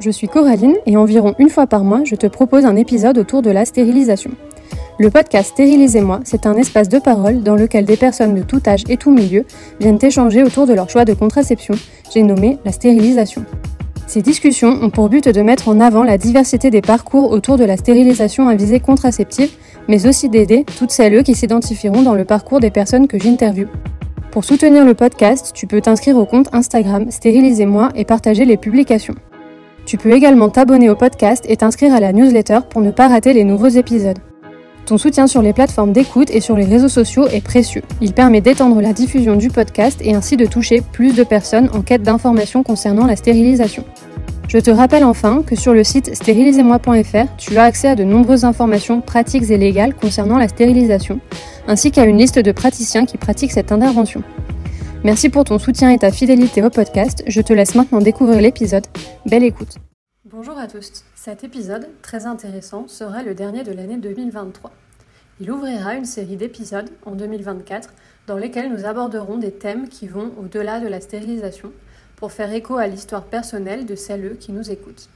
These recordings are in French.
je suis Coraline et environ une fois par mois, je te propose un épisode autour de la stérilisation. Le podcast Stérilisez-moi, c'est un espace de parole dans lequel des personnes de tout âge et tout milieu viennent échanger autour de leur choix de contraception. J'ai nommé la stérilisation. Ces discussions ont pour but de mettre en avant la diversité des parcours autour de la stérilisation à visée contraceptive, mais aussi d'aider toutes celles qui s'identifieront dans le parcours des personnes que j'interviewe. Pour soutenir le podcast, tu peux t'inscrire au compte Instagram Stérilisez-moi et partager les publications. Tu peux également t'abonner au podcast et t'inscrire à la newsletter pour ne pas rater les nouveaux épisodes. Ton soutien sur les plateformes d'écoute et sur les réseaux sociaux est précieux. Il permet d'étendre la diffusion du podcast et ainsi de toucher plus de personnes en quête d'informations concernant la stérilisation. Je te rappelle enfin que sur le site stérilisez-moi.fr, tu as accès à de nombreuses informations pratiques et légales concernant la stérilisation, ainsi qu'à une liste de praticiens qui pratiquent cette intervention. Merci pour ton soutien et ta fidélité au podcast. Je te laisse maintenant découvrir l'épisode. Belle écoute. Bonjour à tous. Cet épisode, très intéressant, sera le dernier de l'année 2023. Il ouvrira une série d'épisodes en 2024 dans lesquels nous aborderons des thèmes qui vont au-delà de la stérilisation pour faire écho à l'histoire personnelle de celles qui nous écoutent.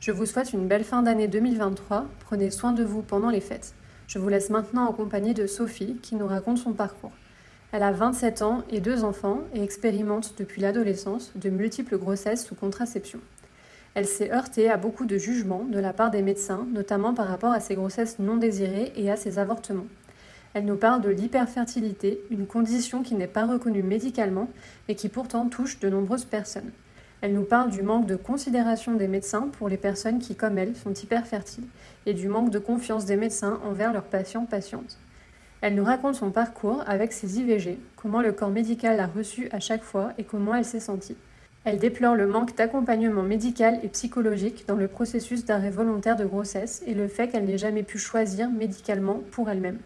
Je vous souhaite une belle fin d'année 2023. Prenez soin de vous pendant les fêtes. Je vous laisse maintenant en compagnie de Sophie qui nous raconte son parcours. Elle a 27 ans et deux enfants et expérimente depuis l'adolescence de multiples grossesses sous contraception. Elle s'est heurtée à beaucoup de jugements de la part des médecins, notamment par rapport à ses grossesses non désirées et à ses avortements. Elle nous parle de l'hyperfertilité, une condition qui n'est pas reconnue médicalement, mais qui pourtant touche de nombreuses personnes. Elle nous parle du manque de considération des médecins pour les personnes qui, comme elle, sont hyperfertiles, et du manque de confiance des médecins envers leurs patients-patientes. Elle nous raconte son parcours avec ses IVG, comment le corps médical l'a reçu à chaque fois et comment elle s'est sentie. Elle déplore le manque d'accompagnement médical et psychologique dans le processus d'arrêt volontaire de grossesse et le fait qu'elle n'ait jamais pu choisir médicalement pour elle-même.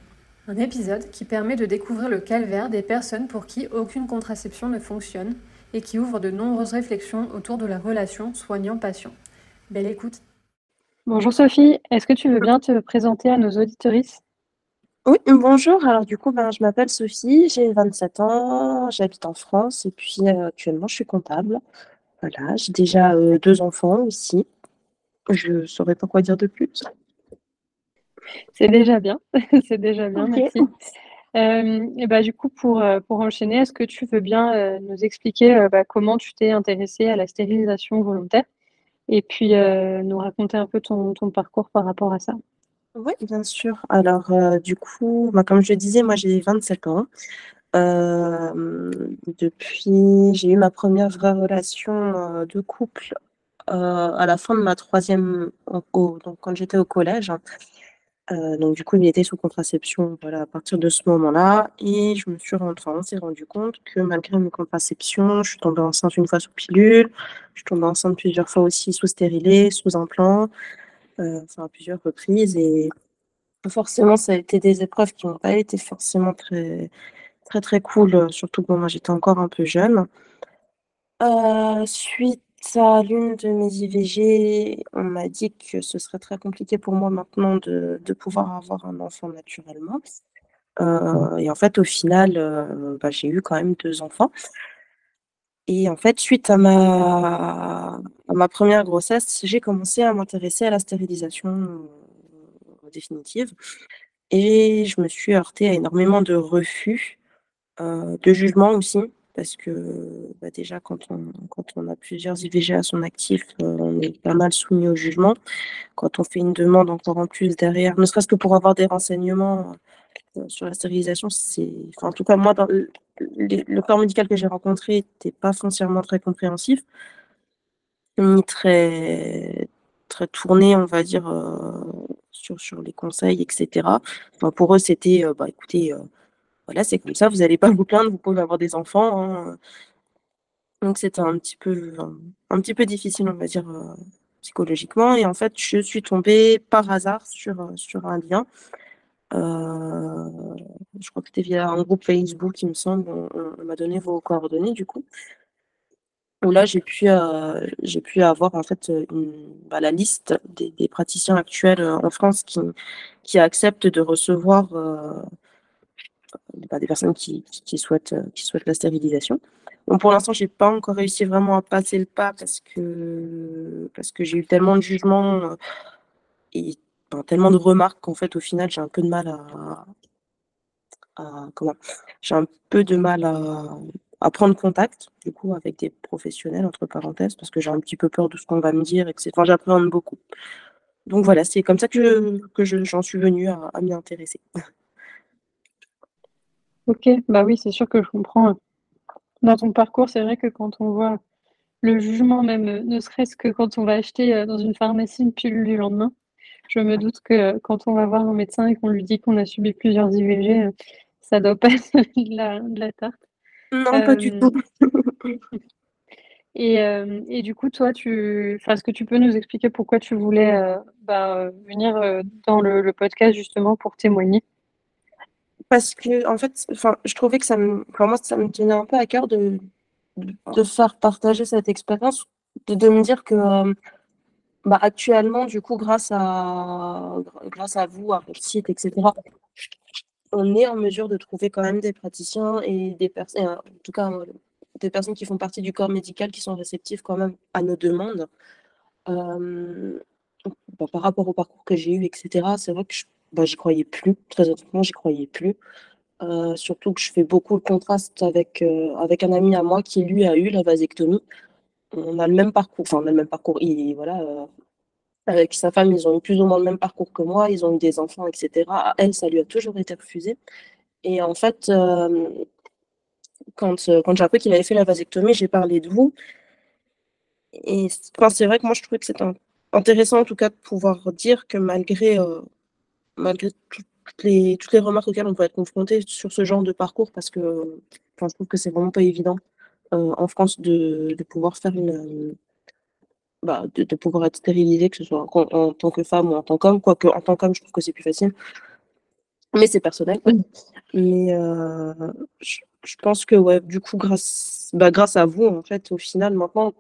Un épisode qui permet de découvrir le calvaire des personnes pour qui aucune contraception ne fonctionne et qui ouvre de nombreuses réflexions autour de la relation soignant-patient. Belle écoute. Bonjour Sophie, est-ce que tu veux bien te présenter à nos auditorices Oui, bonjour. Alors du coup, ben, je m'appelle Sophie, j'ai 27 ans, j'habite en France et puis euh, actuellement je suis comptable. Voilà, j'ai déjà euh, deux enfants aussi. Je ne saurais pas quoi dire de plus. C'est déjà bien, c'est déjà bien, merci. Euh, et bah, du coup, pour, pour enchaîner, est-ce que tu veux bien nous expliquer bah, comment tu t'es intéressée à la stérilisation volontaire et puis nous raconter un peu ton, ton parcours par rapport à ça? Oui, bien sûr. Alors, du coup, bah, comme je disais, moi j'ai 27 ans. depuis, j'ai eu ma première vraie relation de couple à la fin de ma troisième, donc quand j'étais au collège. donc du coup, il était sous contraception, voilà, à partir de ce moment-là et je me suis enfin, on s'est rendu compte que malgré mes contraceptions, je suis tombée enceinte une fois sous pilule, je suis tombée enceinte plusieurs fois aussi sous stérilet, sous implant, enfin à plusieurs reprises et forcément, ça a été des épreuves qui n'ont pas été forcément très très, très cool, surtout que moi j'étais encore un peu jeune. suite à l'une de mes IVG, on m'a dit que ce serait très compliqué pour moi maintenant de de pouvoir avoir un enfant naturellement. et en fait, au final, bah, j'ai eu quand même deux enfants. Et en fait, suite à ma 1 grossesse, j'ai commencé à m'intéresser à la stérilisation, définitive et je me suis heurtée à énormément de refus, de jugements aussi parce que, bah, déjà quand on a plusieurs IVG à son actif, on est pas mal soumis au jugement. Quand on fait une demande encore en plus derrière, ne serait-ce que pour avoir des renseignements, sur la stérilisation, c'est en tout cas moi dans le corps médical que j'ai rencontré n'était pas foncièrement très compréhensif. Ni très très tourné, on va dire, sur sur les conseils etc. Enfin pour eux, c'était, bah, écoutez, voilà, c'est comme ça, vous allez pas vous plaindre, vous pouvez avoir des enfants, hein, donc c'était un petit peu un petit peu difficile, on va dire, psychologiquement et en fait, je suis tombée par hasard sur, sur un lien. Je crois que c'était via un groupe Facebook, il me semble, on m'a donné vos coordonnées du coup. Où là, j'ai pu, j'ai pu avoir en fait, bah, la liste des praticiens actuels, en France qui qui acceptent de recevoir, bah, des personnes qui qui souhaitent, qui souhaitent la stérilisation. Bon, pour l'instant, j'ai pas encore réussi vraiment à passer le pas parce que, parce que j'ai eu tellement de jugements et tellement de remarques qu'en fait, au final, j'ai un peu de mal à, comment j'ai un peu de mal à, à, prendre contact du coup avec des professionnels entre parenthèses parce que j'ai un petit peu peur de ce qu'on va me dire etc. Enfin, j'appréhende beaucoup. Donc voilà, c'est comme ça que je, que j'en suis venue à, m'y intéresser. Ok, bah oui, c'est sûr que je comprends. Dans ton parcours, c'est vrai que quand on voit le jugement, même ne serait-ce que quand on va acheter euh, dans une pharmacie une pilule du lendemain, je me doute que quand on va voir un médecin et qu'on lui dit qu'on a subi plusieurs IVG, ça doit pas être de la, de la tarte. Non, pas du tout. et, euh, et, du coup, toi, tu, est-ce que tu peux nous expliquer pourquoi tu voulais euh, bah, venir euh, dans le, podcast justement pour témoigner? Parce que, en fait, je trouvais que ça me, moi, ça me tenait un peu à cœur de, de faire partager cette expérience, de, de, me dire que bah, actuellement, du coup, grâce à, grâce à vous, à votre etc., on est en mesure de trouver quand même des praticiens et des personnes, en tout cas des personnes qui font partie du corps médical qui sont réceptives quand même à nos demandes. Euh, bah, par rapport au parcours que j'ai eu, etc., c'est vrai que je bah, croyais plus. Très honnêtement, j'y croyais plus. Euh, surtout que je fais beaucoup le contraste avec, euh, avec un ami à moi qui, lui, a eu la vasectomie. On a le même parcours, enfin, on a le même parcours. Il, voilà, avec sa femme, ils ont eu plus ou moins le même parcours que moi, ils ont eu des enfants, etc. elle, ça lui a toujours été refusé. Et en fait, euh, quand, euh, quand j'ai appris qu'il avait fait la vasectomie, j'ai parlé de vous. Et c'est vrai que moi, je trouvais que c'était intéressant, en tout cas, de pouvoir dire que malgré, euh, malgré toutes, les, toutes les remarques auxquelles on peut être confronté sur ce genre de parcours, parce que je trouve que c'est vraiment pas évident en France de, de pouvoir faire une bah, de, de, pouvoir être stérilisé, que ce soit en, en, tant que femme ou en tant qu'homme. Quoique, en tant qu'homme, je trouve que c'est plus facile. Mais c'est personnel. Mais euh, je, je, pense que, ouais, du coup, grâce, bah, grâce à vous, en fait, au final, maintenant,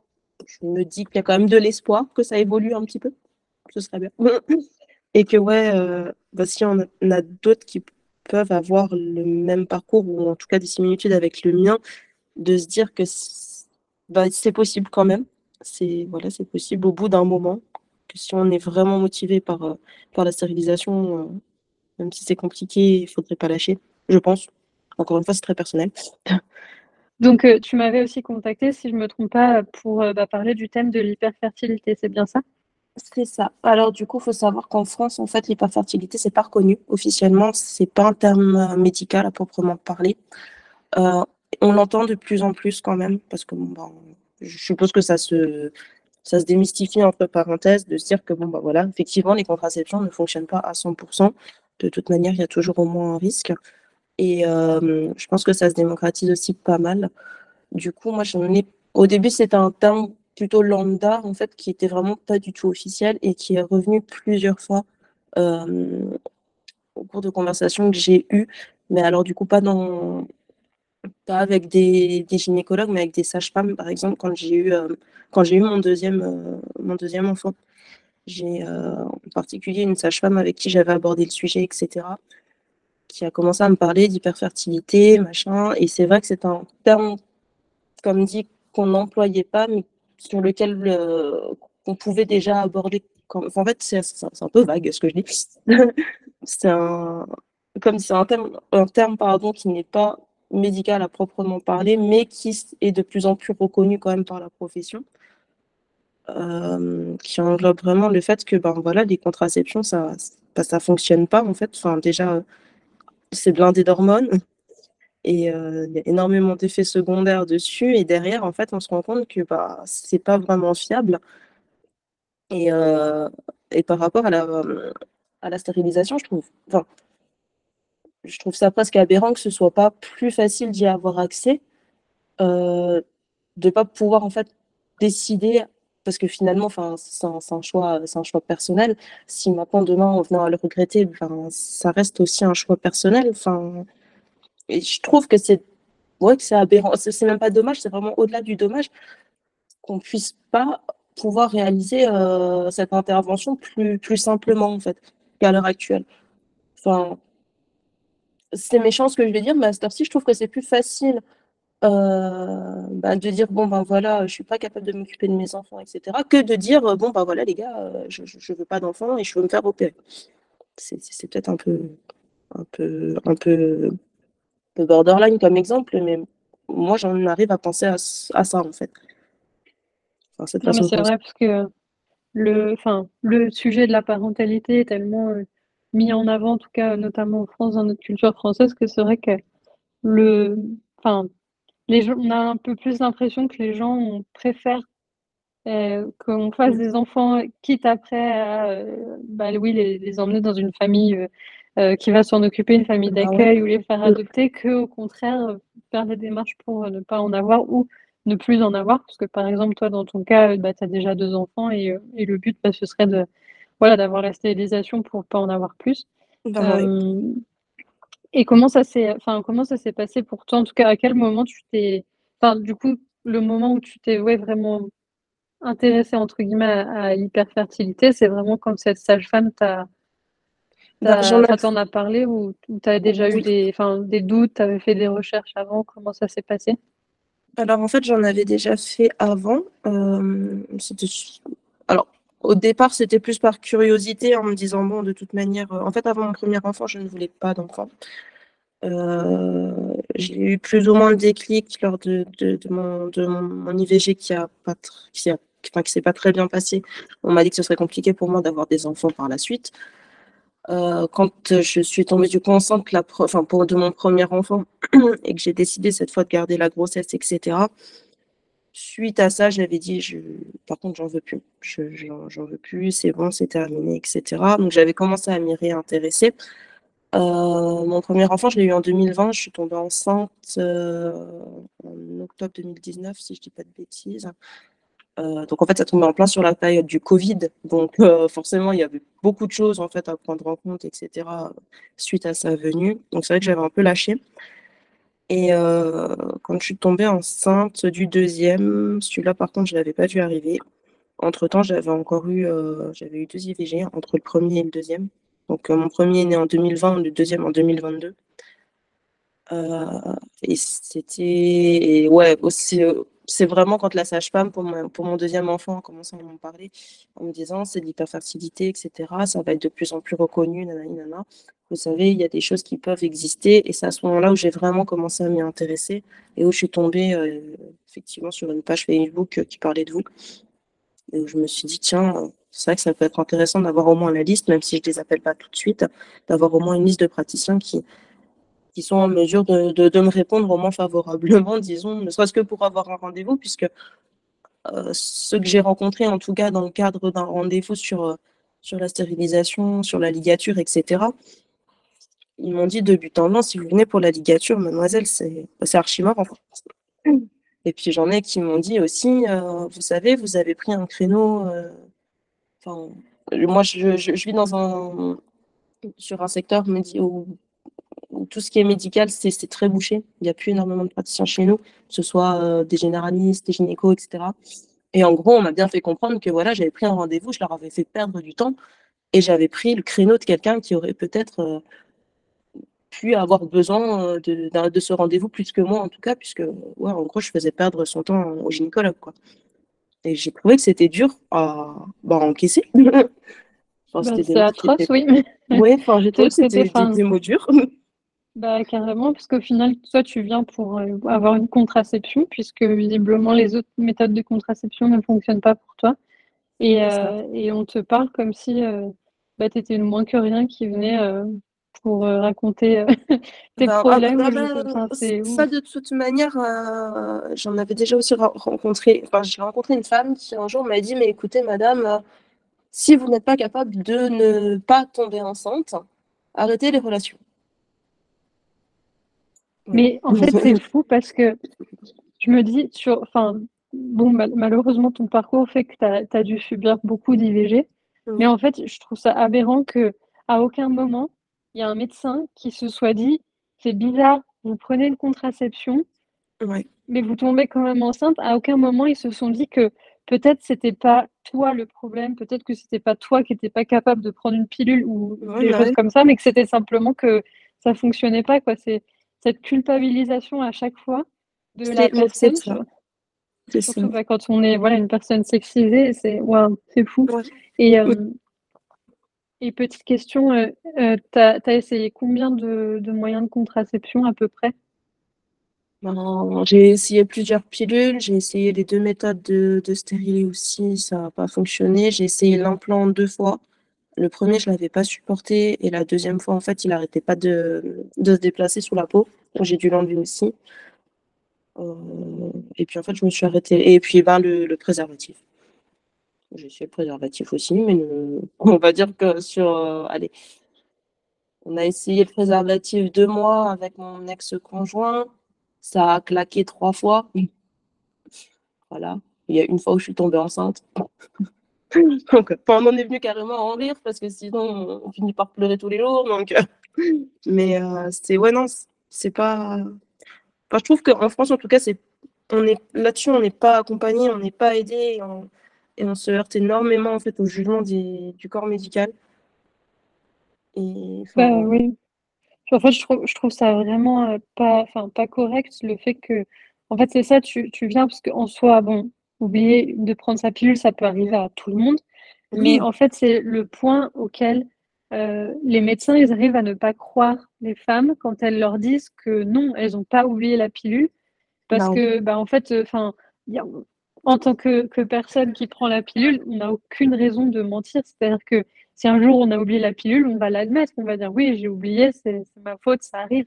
je me dis qu'il y a quand même de l'espoir que ça évolue un petit peu. Ce serait bien. Et que, ouais, euh, bah, si on a, a d'autres qui peuvent avoir le même parcours, ou en tout cas des similitudes avec le mien, de se dire que bah, c'est possible quand même c'est voilà, c'est possible au bout d'un moment. Que si on est vraiment motivé par, euh, par la stérilisation, euh, même si c'est compliqué, il faudrait pas lâcher, je pense. Encore une fois, c'est très personnel. Donc, euh, tu m'avais aussi contacté, si je ne me trompe pas, pour bah, parler du thème de l'hyperfertilité, c'est bien ça? C'est ça. Alors, du coup, il faut savoir qu'en France, en fait, l'hyperfertilité, c'est pas reconnu officiellement. C'est pas un terme médical à proprement parler. On l'entend de plus en plus quand même, parce que bah, je suppose que ça se, ça se démystifie entre parenthèses de se dire que bon bah voilà, effectivement les contraceptions ne fonctionnent pas à 100%. De toute manière, il y a toujours au moins un risque. Et euh, je pense que ça se démocratise aussi pas mal. Du coup, moi, j'en ai... au début, c'était un terme plutôt lambda, en fait, qui était vraiment pas du tout officiel et qui est revenu plusieurs fois euh, au cours de conversations que j'ai eues. Mais alors, du coup, pas dans, pas avec des, gynécologues, mais avec des sages-femmes, par exemple, quand j'ai eu, euh, quand j'ai eu mon, deuxième, euh, mon deuxième enfant. J'ai euh, en particulier une sage-femme avec qui j'avais abordé le sujet, etc., qui a commencé à me parler d'hyperfertilité, machin. Et c'est vrai que c'est un terme, comme dit, qu'on n'employait pas, mais sur lequel on pouvait déjà aborder. en fait, c'est un peu vague ce que je dis. c'est un, comme c'est un terme, un terme pardon, qui n'est pas médical à proprement parler, mais qui est de plus en plus reconnu quand même par la profession, euh, qui englobe vraiment le fait que ben, voilà, les contraceptions, ça ne ça fonctionne pas en fait. Enfin, déjà, c'est blindé d'hormones et euh, il y a énormément d'effets secondaires dessus. Et derrière, en fait, on se rend compte que bah, c'est pas vraiment fiable. Et, euh, et par rapport à la, à la stérilisation, je trouve, enfin, je trouve ça presque aberrant que ce soit pas plus facile d'y avoir accès, euh, de pas pouvoir en fait décider parce que finalement, enfin, c'est un, choix, c'est un choix personnel. Si maintenant demain on venait à le regretter, ben, ça reste aussi un choix personnel. Enfin, et je trouve que c'est, ouais, que c'est aberrant. C'est même pas dommage, c'est vraiment au-delà du dommage qu'on puisse pas pouvoir réaliser euh, cette intervention plus, plus simplement en fait qu'à l'heure actuelle. Enfin, c'est méchant ce que je vais dire, mais à cette heure-ci, je trouve que c'est plus facile euh, bah, de dire bon ben voilà, je suis pas capable de m'occuper de mes enfants, etc. Que de dire bon ben voilà les gars, je, je, veux pas d'enfants et je veux me faire opérer. C'est peut-être un peu, un peu, un peu, borderline comme exemple, mais moi j'en arrive à penser à, à ça en fait. c'est vrai parce que le, enfin, le sujet de la parentalité est tellement euh, mis en avant, en tout cas notamment en France, dans notre culture française, que c'est vrai que le, enfin, les gens, on a un peu plus l'impression que les gens préfèrent euh, qu'on fasse des enfants, quitte après à euh, bah, oui, les, emmener dans une famille qui va s'en occuper, une famille bah d'accueil ou les faire adopter, que au contraire faire des démarches pour ne pas en avoir ou ne plus en avoir, parce que par exemple, toi, dans ton cas, bah, tu as déjà deux enfants et, euh, et le but, bah, ce serait de voilà, d'avoir la stérilisation pour pas en avoir plus. Bah, euh, et comment ça s'est enfin comment ça s'est passé pour toi? En tout cas, à quel moment tu t'es enfin du coup le moment où tu t'es ouais, vraiment intéressé entre guillemets à, l'hyperfertilité, c'est vraiment quand cette sage-femme t'a t'en a parlé ou tu as déjà eu des, des doutes, tu avais fait des recherches avant, comment ça s'est passé? Alors en fait, j'en avais déjà fait avant. Euh, au départ, c'était plus par curiosité en me disant bon, de toute manière, euh, en fait, avant mon premier enfant, je ne voulais pas d'enfant. Euh, j'ai eu plus ou moins le déclic lors de, mon, IVG qui a pas qui s'est pas très bien passé. On m'a dit que ce serait compliqué pour moi d'avoir des enfants par la suite. Euh, quand je suis tombée du coup la enfin, pour de mon premier enfant et que j'ai décidé cette fois de garder la grossesse, etc. Suite à ça, j'avais dit, je... par contre, j'en veux plus. Je, j'en veux plus, c'est bon, c'est terminé, etc. Donc j'avais commencé à m'y réintéresser. Euh, mon premier enfant, je l'ai eu en 2020. Je suis tombée enceinte euh, en octobre 2019, si je dis pas de bêtises. Euh, donc en fait, ça tombait en plein sur la période du Covid. Donc forcément, il y avait beaucoup de choses en fait à prendre en compte, etc. Suite à sa venue. Donc c'est vrai que j'avais un peu lâché. Et euh, quand je suis tombée enceinte du deuxième, celui-là par contre, je l'avais pas vu arriver. Entre temps, j'avais encore eu, j'avais eu deux IVG entre le premier et le deuxième. Donc mon premier est né en 2020, le deuxième en 2022. et c'était, ouais, c'est vraiment quand la sage-femme, pour, mon deuxième enfant, a commencé à m'en parler en me disant c'est de l'hyperfertilité, etc. Ça va être de plus en plus reconnu, nanana. Vous savez, il y a des choses qui peuvent exister. Et c'est à ce moment-là où j'ai vraiment commencé à m'y intéresser et où je suis tombée euh, effectivement sur une page Facebook euh, qui parlait de vous. Et où je me suis dit, tiens, c'est vrai que ça peut être intéressant d'avoir au moins la liste, même si je ne les appelle pas tout de suite, d'avoir au moins une liste de praticiens qui, qui sont en mesure de, de, me répondre au moins favorablement, disons, ne serait-ce que pour avoir un rendez-vous, puisque euh, ceux que j'ai rencontrés, en tout cas dans le cadre d'un rendez-vous sur, euh, sur la stérilisation, sur la ligature, etc., ils m'ont dit de but en blanc, si vous venez pour la ligature, mademoiselle, c'est archi mort Et puis j'en ai qui m'ont dit aussi, euh, vous savez, vous avez pris un créneau. Enfin, moi, je, je, vis dans un, sur un secteur où tout ce qui est médical, c'est très bouché. Il n'y a plus énormément de praticiens chez nous, que ce soit euh, des généralistes, des gynécos, etc. Et en gros, on m'a bien fait comprendre que voilà, j'avais pris un rendez-vous, je leur avais fait perdre du temps et j'avais pris le créneau de quelqu'un qui aurait peut-être euh, pu avoir besoin euh, de, ce rendez-vous plus que moi, en tout cas, puisque, ouais, en gros, je faisais perdre son temps au gynécologue. Quoi. Et j'ai trouvé que c'était dur à bah, encaisser. Bah, c'est atroce, oui. Oui, enfin, j'ai trouvé que c'était des mots durs. Bah, carrément, parce qu'au final, toi, tu viens pour euh, avoir une contraception, puisque visiblement, les autres méthodes de contraception ne fonctionnent pas pour toi. Et, euh, et on te parle comme si euh, bah, tu étais une moins que rien qui venait pour raconter tes bah, problèmes. ça, de toute manière, j'en avais déjà aussi rencontré, enfin, j'ai rencontré une femme qui un jour m'a dit, mais écoutez, madame, si vous n'êtes pas capable de ne pas tomber enceinte, arrêtez les relations. Mais en fait, c'est fou parce que je me dis, sur, enfin, bon, malheureusement, ton parcours fait que tu as, dû subir beaucoup d'IVG. Mais en fait, je trouve ça aberrant que à aucun moment, il y a un médecin qui se soit dit c'est bizarre, vous prenez une contraception, mais vous tombez quand même enceinte. À aucun moment, ils se sont dit que peut-être c'était pas toi le problème, peut-être que c'était pas toi qui n'étais pas capable de prendre une pilule ou des choses comme ça, mais que c'était simplement que ça fonctionnait pas. Quoi. C'est cette culpabilisation à chaque fois de la personne. Surtout bah, quand on est voilà, une personne sexisée, c'est wow, fou. Et, euh, et petite question, euh, euh, tu as, essayé combien de, moyens de contraception à peu près? Ben, J'ai essayé plusieurs pilules, j'ai essayé les deux méthodes de, de aussi, ça n'a pas fonctionné. J'ai essayé l'implant deux fois. Le premier, je ne l'avais pas supporté et la deuxième fois, en fait, il n'arrêtait pas de, de, se déplacer sous la peau. J'ai dû l'enlever aussi. Euh, et puis en fait, je me suis arrêtée. Et puis ben, le, préservatif. Le préservatif aussi, mais on va dire que sur. Euh, allez. On a essayé le préservatif deux mois avec mon ex-conjoint. Ça a claqué trois fois. Voilà. Il y a une fois où je suis tombée enceinte. donc, on en est venu carrément à en rire parce que sinon, on finit par pleurer tous les jours. Donc, mais c'est ouais, non, c'est pas je trouve qu'en France, en tout cas, c'est, on est là-dessus, on n'est pas accompagné, on n'est pas aidé et on, se heurte énormément en fait au jugement du corps médical. Et, bah, oui. En fait, je trouve, je trouve ça vraiment euh, pas, enfin, pas correct le fait que, en fait, c'est ça, tu, tu viens parce qu'en soi, bon, oublier de prendre sa pilule, ça peut arriver à tout le monde. Mais en fait, c'est le point auquel euh, les médecins, ils arrivent à ne pas croire les femmes quand elles leur disent que non, elles n'ont pas oublié la pilule. Parce que, bah, en fait, euh, enfin, en tant que, personne qui prend la pilule, on n'a aucune raison de mentir. C'est-à-dire que si un jour on a oublié la pilule, on va l'admettre. On va dire oui, j'ai oublié, c'est ma faute, ça arrive.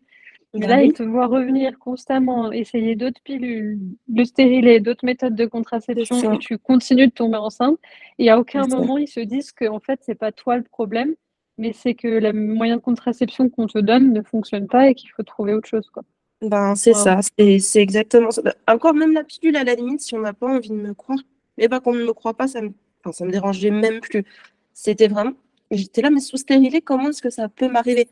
Mais bah là, il te voit revenir constamment, essayer d'autres pilules, le stérilet, d'autres méthodes de contraception, et tu continues de tomber enceinte. Et à aucun moment, ils se disent que en fait, c'est pas toi le problème, mais c'est que le moyen de contraception qu'on te donne ne fonctionne pas et qu'il faut trouver autre chose. Quoi. Ben, c'est ça, c'est exactement ça. Encore même la pilule, à la limite, si on n'a pas envie de me croire, et ben, qu'on ne me croit pas, ça me, enfin, ça me dérangeait même plus. C'était vraiment, j'étais là, mais sous stérilet, comment est-ce que ça peut m'arriver?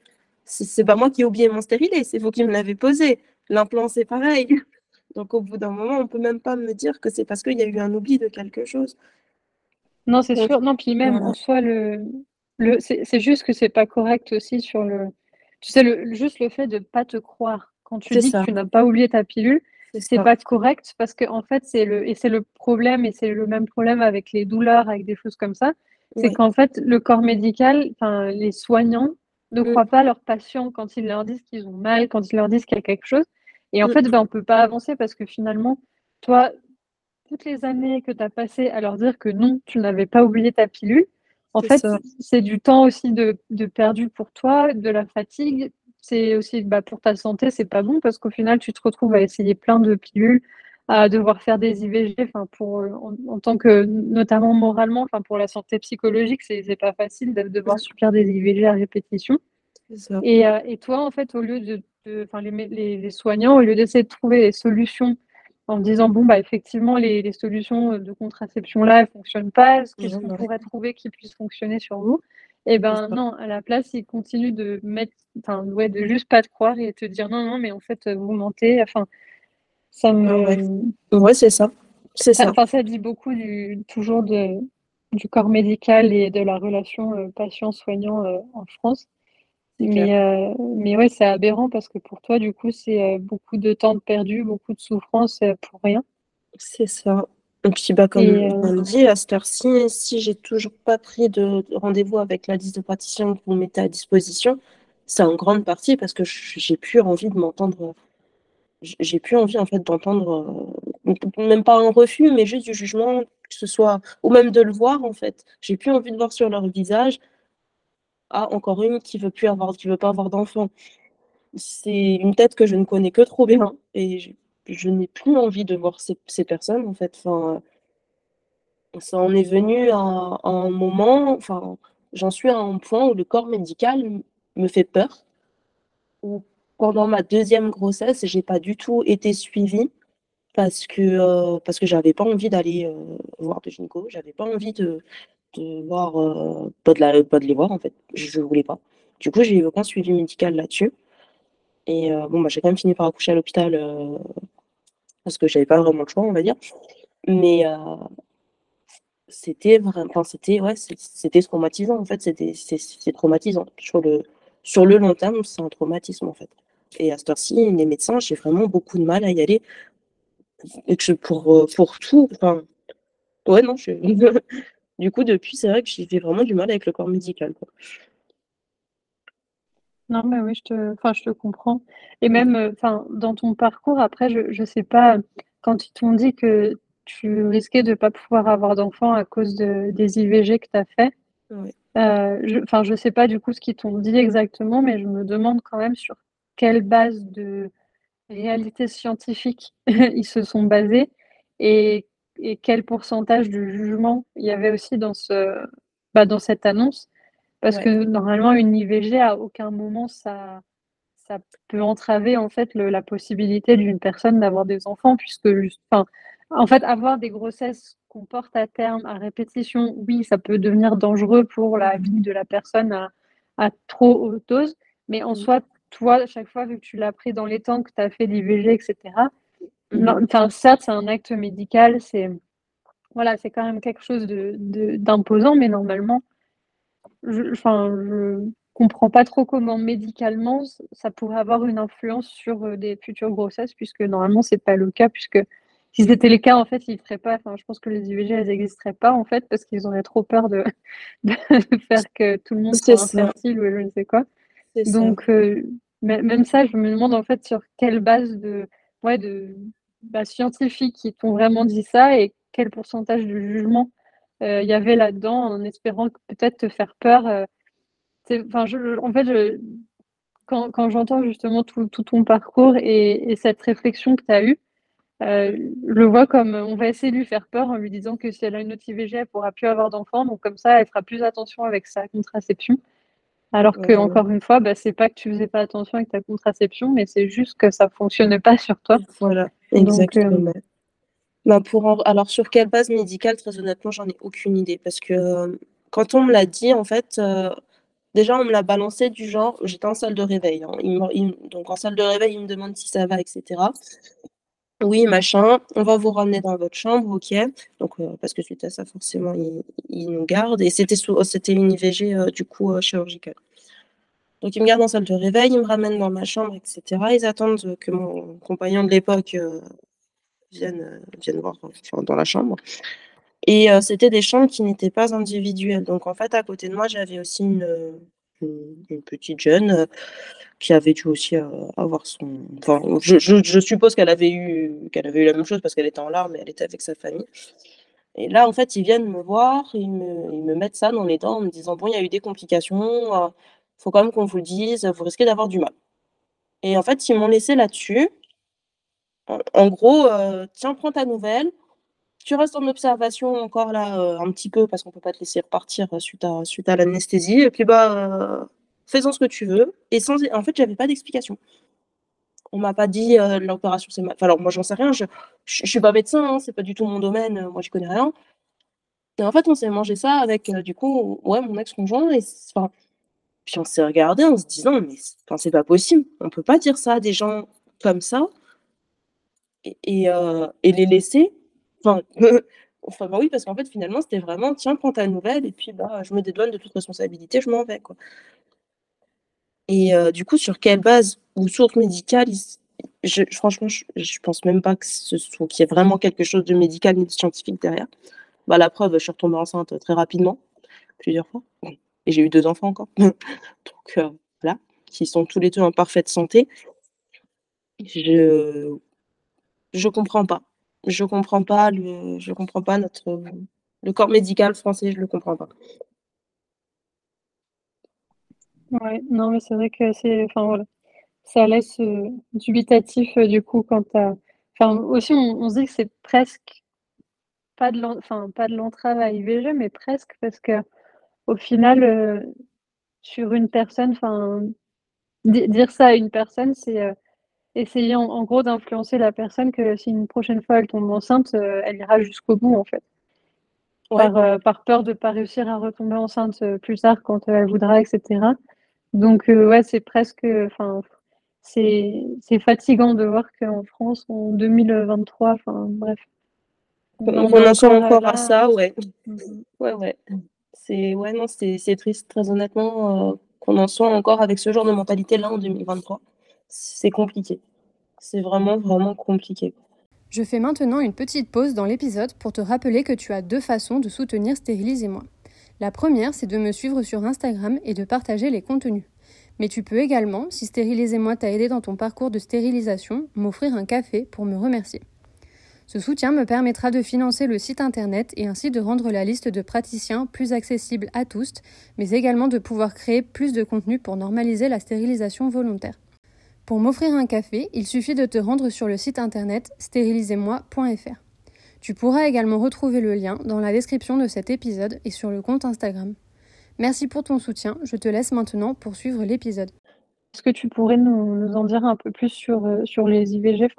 C'est pas moi qui ai oublié mon stérilet, c'est vous qui me l'avez posé. L'implant, c'est pareil. Donc, au bout d'un moment, on peut même pas me dire que c'est parce qu'il y a eu un oubli de quelque chose. Non, c'est sûr. Non, puis même en soi, le, c'est juste que c'est pas correct aussi sur le. Tu sais, le, juste le fait de pas te croire quand tu dis que tu n'as pas oublié ta pilule, c'est pas correct parce que en fait c'est le et c'est le problème et c'est le même problème avec les douleurs, avec des choses comme ça, c'est qu'en fait le corps médical, enfin les soignants ne mm. croient pas leurs patients quand ils leur disent qu'ils ont mal, quand ils leur disent qu'il y a quelque chose. Et en mm. fait, ben, on peut pas avancer parce que finalement, toi, toutes les années que tu as passées à leur dire que non, tu n'avais pas oublié ta pilule, en fait, c'est du temps aussi de, perdu pour toi, de la fatigue. C'est aussi bah, pour ta santé, c'est pas bon parce qu'au final, tu te retrouves à essayer plein de pilules, à devoir faire des IVG, enfin pour en, tant que notamment moralement, enfin pour la santé psychologique, c'est pas facile de devoir subir des IVG à répétition. Et, euh, et, toi, en fait, au lieu de, enfin les, les, soignants, au lieu d'essayer de trouver des solutions en disant bon bah effectivement les, solutions de contraception là elles fonctionnent pas qu'est-ce qu'on pourrait trouver qui puisse fonctionner sur vous? Eh ben non à la place ils continuent de mettre enfin ouais de juste pas te croire et te dire non non mais en fait vous mentez enfin ça me ouais, c'est ça. C'est ça enfin ça dit beaucoup du toujours de du corps médical et de la relation euh, patient soignant euh, en France. Mais, euh, mais ouais, c'est aberrant parce que pour toi, du coup, c'est euh, beaucoup de temps perdu, beaucoup de souffrance euh, pour rien. C'est ça. Et puis, bah, comme on dit, à cette heure-ci, si j'ai toujours pas pris de rendez-vous avec la liste de praticiens que vous mettez à disposition, c'est en grande partie parce que j'ai plus envie de m'entendre. J'ai plus envie en fait d'entendre, même pas un refus, mais juste du jugement, que ce soit, ou même de le voir en fait. J'ai plus envie de voir sur leur visage ah, encore une qui veut plus avoir, qui veut pas avoir d'enfant. C'est une tête que je ne connais que trop bien et je, n'ai plus envie de voir ces, personnes en fait. Enfin, ça en est venu à, un moment, enfin, j'en suis à un point où le corps médical me fait peur. Où pendant ma deuxième grossesse, j'ai pas du tout été suivie parce que euh, parce que j'avais pas envie d'aller euh, voir de gynéco, j'avais pas envie de voir, euh, pas, de la, pas de les voir en fait, je voulais pas. Du coup, j'ai eu aucun suivi médical là-dessus. Et euh, bon, bah, j'ai quand même fini par accoucher à l'hôpital euh, parce que j'avais pas vraiment le choix, on va dire. Mais c'était vraiment, c'était ouais, c'était traumatisant en fait, c'est traumatisant sur le sur le long terme, c'est un traumatisme en fait. Et à cette heure-ci, les médecins, j'ai vraiment beaucoup de mal à y aller et que pour, pour tout, enfin, ouais, non, du coup, depuis, c'est vrai que j'ai vraiment du mal avec le corps médical. Non, mais oui, je te, enfin, je te comprends. Et même, enfin, dans ton parcours, après, je, je sais pas, quand ils t'ont dit que tu risquais de pas pouvoir avoir d'enfant à cause de, des IVG que tu as fait, euh, je, enfin, je sais pas du coup ce qu'ils t'ont dit exactement, mais je me demande quand même sur quelle base de réalité scientifique ils se sont basés et, et, quel pourcentage de jugement il y avait aussi dans, ce, bah, dans cette annonce. Parce Ouais. que normalement, une IVG, à aucun moment, ça, ça peut entraver en fait le, la possibilité d'une personne d'avoir des enfants, puisque enfin, en fait, avoir des grossesses qu'on porte à terme à répétition, oui, ça peut devenir dangereux pour la vie de la personne à, à trop haute dose, mais en Mmh. soi, toi, à chaque fois, vu que tu l'as pris dans les temps, que tu as fait l'IVG, etc., Mmh. enfin, certes, c'est un acte médical, c'est voilà, c'est quand même quelque chose de, de, d'imposant, mais normalement, je, enfin, je comprends pas trop comment médicalement ça pourrait avoir une influence sur euh, des futures grossesses, puisque normalement c'est pas le cas, puisque si c'était le cas, en fait, ils feraient pas. Enfin, je pense que les IVG elles n'existeraient pas en fait, parce qu'ils auraient trop peur de, de faire que tout le monde soit infertile ou je ne sais quoi. Ça. Donc euh, même ça, je me demande en fait sur quelle base de, ouais, de bah, scientifiques qui t'ont vraiment dit ça et quel pourcentage de jugement il y avait là-dedans, en espérant peut-être te faire peur. Euh, enfin, je, en fait, je, quand, quand j'entends justement tout, tout, ton parcours et, et cette réflexion que tu as eue, euh, je le vois comme on va essayer de lui faire peur en lui disant que si elle a une autre IVG, elle pourra plus avoir d'enfant, donc comme ça, elle fera plus attention avec sa contraception. Alors que, Ouais. encore une fois, bah, c'est pas que tu faisais pas attention avec ta contraception, mais c'est juste que ça fonctionnait pas sur toi. Voilà, Donc, exactement. euh, Bah, Alors, sur quelle base médicale, très honnêtement, j'en ai aucune idée. Parce que euh, quand on me l'a dit, en fait, euh, déjà, on me l'a balancé du genre, j'étais en salle de réveil. hein. Donc, en salle de réveil, il me demande si ça va, etc. Oui, machin, on va vous ramener dans votre chambre, ok. Donc, euh, parce que suite à ça, forcément, il, nous garde. Et c'était sous... c'était une IVG, du coup, chirurgicale. Donc, ils me gardent en salle de réveil, ils me ramènent dans ma chambre, etc. Ils attendent que mon compagnon de l'époque vienne, euh, vienne voir dans la chambre. Et euh, c'était des chambres qui n'étaient pas individuelles. Donc, en fait, à côté de moi, j'avais aussi une, une, une petite jeune euh, qui avait dû aussi euh, avoir son. Enfin, je, je, suppose qu'elle avait, eu, avait eu la même chose parce qu'elle était en larmes et elle était avec sa famille. Et là, en fait, ils viennent me voir, ils me, ils me mettent ça dans les dents en me disant Bon, il y a eu des complications, il faut quand même qu'on vous le dise, vous risquez d'avoir du mal. Et en fait, ils m'ont laissé là-dessus. En, gros, euh, tiens, prends ta nouvelle. Tu restes en observation encore là euh, un petit peu parce qu'on peut pas te laisser repartir suite à, suite à l'anesthésie. Et puis, bah, euh, fais-en ce que tu veux. Et sans, en fait, j'avais pas d'explication. On m'a pas dit euh, l'opération c'est mal. Alors moi j'en sais rien. Je, je suis pas médecin, hein, c'est pas du tout mon domaine. moi je connais rien. Et en fait, on s'est mangé ça avec euh, du coup, ouais, mon ex-conjoint. Et enfin, puis on s'est regardé en se disant, mais c'est pas possible. On peut pas dire ça à des gens comme ça euh, et les laisser. Enfin, bah oui, parce qu'en fait, finalement, c'était vraiment, tiens, prends ta nouvelle et puis bah, je me dédouane de toute responsabilité, je m'en vais. Quoi. Et euh, du coup, sur quelle base ou source médicale, je, franchement, je, je pense même pas que ce soit qu'il y ait vraiment quelque chose de médical ni de scientifique derrière. Bah, la preuve, je suis retombée enceinte très rapidement, plusieurs fois, et j'ai eu deux enfants encore. Donc euh, voilà, qui sont tous les deux en parfaite santé. Je je comprends pas. Je comprends pas le, je comprends pas notre le corps médical français, je le comprends pas. Ouais, non, mais c'est vrai que c'est, enfin voilà, ça laisse euh, dubitatif euh, du coup quand t'as, enfin aussi on, se dit que c'est presque pas de, enfin pas de l'entrave à IVG, mais presque parce que au final euh, sur une personne, enfin dire ça à une personne, c'est essayer en, en gros d'influencer la personne que si une prochaine fois elle tombe enceinte, euh, elle ira jusqu'au bout en fait. Ouais. Par, par, peur de ne pas réussir à retomber enceinte plus tard quand elle voudra, etc. Donc, euh, ouais, c'est presque. Enfin, c'est fatigant de voir qu'en France, en 2023, enfin, bref. On, on en soit encore là. à ça, ouais. Mm. Ouais, ouais. C'est ouais, non, c'est triste, très honnêtement, euh, qu'on en soit encore avec ce genre de mentalité-là en 2023. C'est compliqué. C'est vraiment, vraiment compliqué. Je fais maintenant une petite pause dans l'épisode pour te rappeler que tu as deux façons de soutenir Stérilisez-moi. La première, c'est de me suivre sur Instagram et de partager les contenus. Mais tu peux également, si Stérilisez-moi t'a aidé dans ton parcours de stérilisation, m'offrir un café pour me remercier. Ce soutien me permettra de financer le site internet et ainsi de rendre la liste de praticiens plus accessible à tous, mais également de pouvoir créer plus de contenu pour normaliser la stérilisation volontaire. Pour m'offrir un café, il suffit de te rendre sur le site internet stérilisez-moi.fr. Tu pourras également retrouver le lien dans la description de cet épisode et sur le compte Instagram. Merci pour ton soutien, je te laisse maintenant poursuivre l'épisode. Est-ce que tu pourrais nous, en dire un peu plus sur, euh, sur les IVG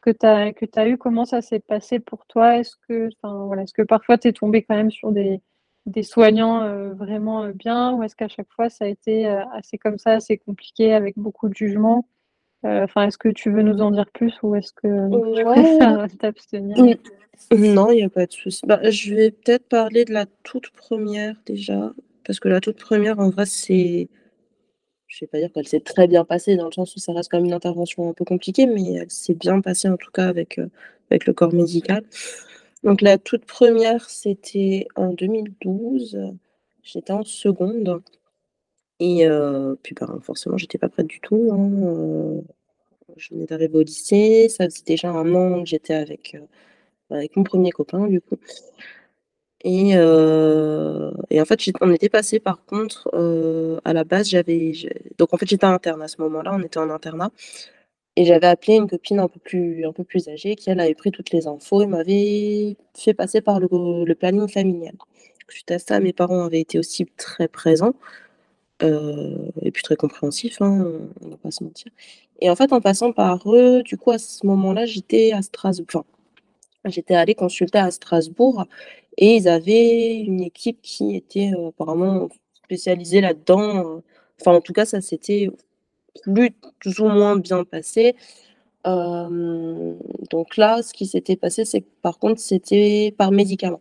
que tu as, que as eu Comment ça s'est passé pour toi? Est-ce que, parfois tu es tombé quand même sur des, des soignants euh, vraiment euh, bien ou est-ce qu'à chaque fois ça a été assez comme ça, assez compliqué avec beaucoup de jugements enfin, est-ce que tu veux nous en dire plus ou est-ce que tu préfères t'abstenir Non, il n'y a pas de souci. Bah, je vais peut-être parler de la toute première déjà, parce que la toute première, en vrai, c'est. Je ne vais pas dire qu'elle s'est très bien passée, dans le sens où ça reste quand même une intervention un peu compliquée, mais elle s'est bien passée en tout cas avec, euh, avec le corps médical. Donc la toute première, c'était en 2012. J'étais en seconde. Et puis ben, forcément, j'étais pas prête du tout, hein, je venais d'arriver au lycée, ça faisait déjà un an que j'étais avec, avec mon premier copain du coup et et en fait, on était passé par contre, à la base, j'avais donc en fait, j'étais interne à ce moment-là, on était en internat et j'avais appelé une copine un peu plus un peu plus âgée qui, elle, avait pris toutes les infos et m'avait fait passer par le le planning familial. Suite à ça, mes parents avaient été aussi très présents. Euh, et puis très compréhensif, hein, on va pas se mentir. Et en fait, en passant par eux, du coup, à ce moment-là, j'étais à Strasbourg. j'étais allée consulter à Strasbourg et ils avaient une équipe qui était euh, apparemment spécialisée là-dedans. Enfin, en tout cas, ça s'était plus ou moins bien passé. Euh, donc là, ce qui s'était passé, c'est que par contre, c'était par médicament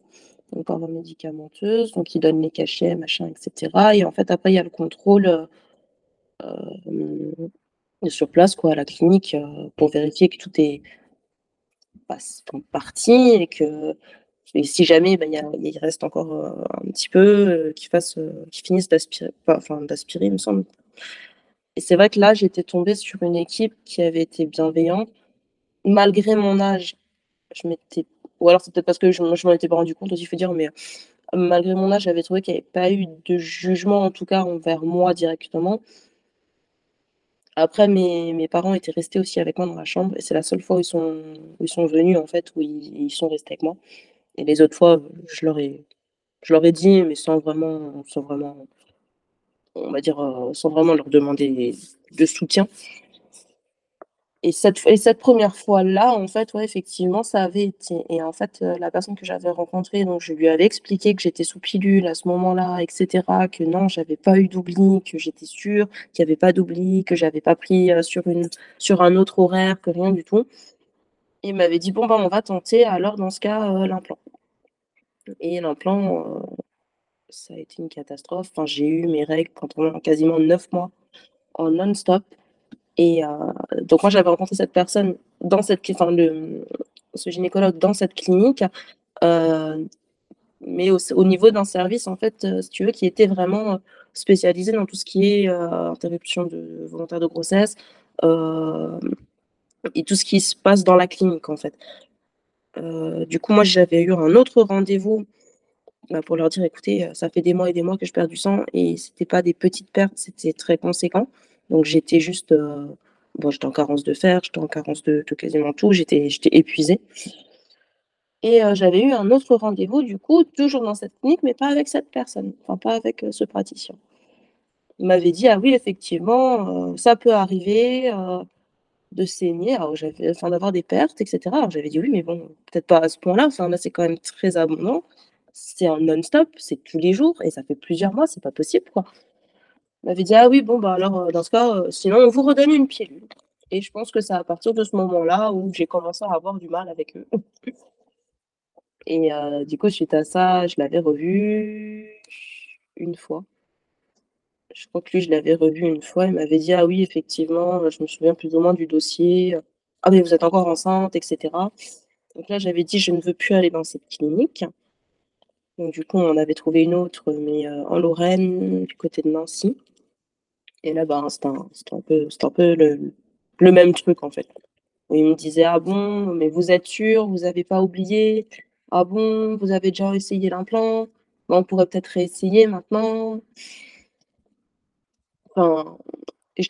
donc par médicamenteuse, donc ils donnent les cachets, machin, etc. Et en fait, après, il y a le contrôle euh, euh, sur place, quoi, à la clinique, euh, pour vérifier que tout est parti et que si jamais ben, il reste encore un petit peu, qu'ils qu'ils finissent d'aspirer, enfin d'aspirer, il me semble. Et c'est vrai que là, j'étais tombée sur une équipe qui avait été bienveillante. Malgré mon âge, je m'étais ou alors c'est peut-être parce que je, je m'en étais pas rendu compte aussi, il faut dire, mais euh, malgré mon âge, j'avais trouvé qu'il n'y avait pas eu de jugement, en tout cas envers moi directement. Après, mes, parents étaient restés aussi avec moi dans la chambre, et c'est la seule fois où ils sont, ils venus, en fait, où ils, sont restés avec moi. Et les autres fois, je leur ai, dit, mais sans vraiment, on va dire, euh, sans vraiment leur demander de soutien. Et cette, et cette première fois-là, en fait, ouais, effectivement, ça avait été. Et en fait, euh, la personne que j'avais rencontrée, donc je lui avais expliqué que j'étais sous pilule à ce moment-là, etc., que non, j'avais pas eu d'oubli, que j'étais sûre qu'il n'y avait pas d'oubli, que j'avais pas pris euh, sur, une, sur un autre horaire, que rien du tout. Il m'avait dit, bon, ben, on va tenter alors, dans ce cas, euh, l'implant. Et l'implant, ça a été une catastrophe. Enfin, j'ai eu mes règles pendant quasiment neuf mois en non-stop. Et euh, donc moi j'avais rencontré cette personne dans cette, enfin le, ce gynécologue dans cette clinique, euh, mais au, au niveau d'un service en fait, euh, si tu veux, qui était vraiment spécialisé dans tout ce qui est interruption de volontaire de grossesse et tout ce qui se passe dans la clinique en fait. du coup moi j'avais eu un autre rendez-vous bah, pour leur dire écoutez ça fait des mois et des mois que je perds du sang et c'était pas des petites pertes, c'était très conséquent. Donc j'étais juste, euh, bon, j'étais en carence de fer, j'étais en carence de, quasiment tout, j'étais, épuisée. Et euh, j'avais eu un autre rendez-vous, du coup, toujours dans cette clinique, mais pas avec cette personne, enfin pas avec euh, ce praticien. Il m'avait dit, ah oui, effectivement, ça peut arriver de saigner, enfin d'avoir des pertes, etc. Alors j'avais dit, oui, mais bon, peut-être pas à ce point-là, enfin là c'est quand même très abondant, c'est en non-stop, c'est tous les jours, et ça fait plusieurs mois, c'est pas possible, quoi m'avait dit Ah oui, bon, bah alors, euh, dans ce cas, euh, sinon, on vous redonne une pilule. Et je pense que c'est à partir de ce moment-là où j'ai commencé à avoir du mal avec eux. Et euh, du coup, suite à ça, je l'avais revu une fois. Je crois que lui, je l'avais revu une fois. Il m'avait dit Ah oui, effectivement, je me souviens plus ou moins du dossier. Ah, mais vous êtes encore enceinte, etc. Donc là, j'avais dit: «Je ne veux plus aller dans cette clinique». Donc du coup, on avait trouvé une autre, mais en Lorraine, du côté de Nancy et là, ben, c'était un un peu un peu le le même truc, en fait. Où il me disait: «Ah bon, mais vous êtes sûr? Vous avez pas oublié? Ah bon, vous avez déjà essayé l'implant? Bah, on pourrait peut-être réessayer maintenant». Enfin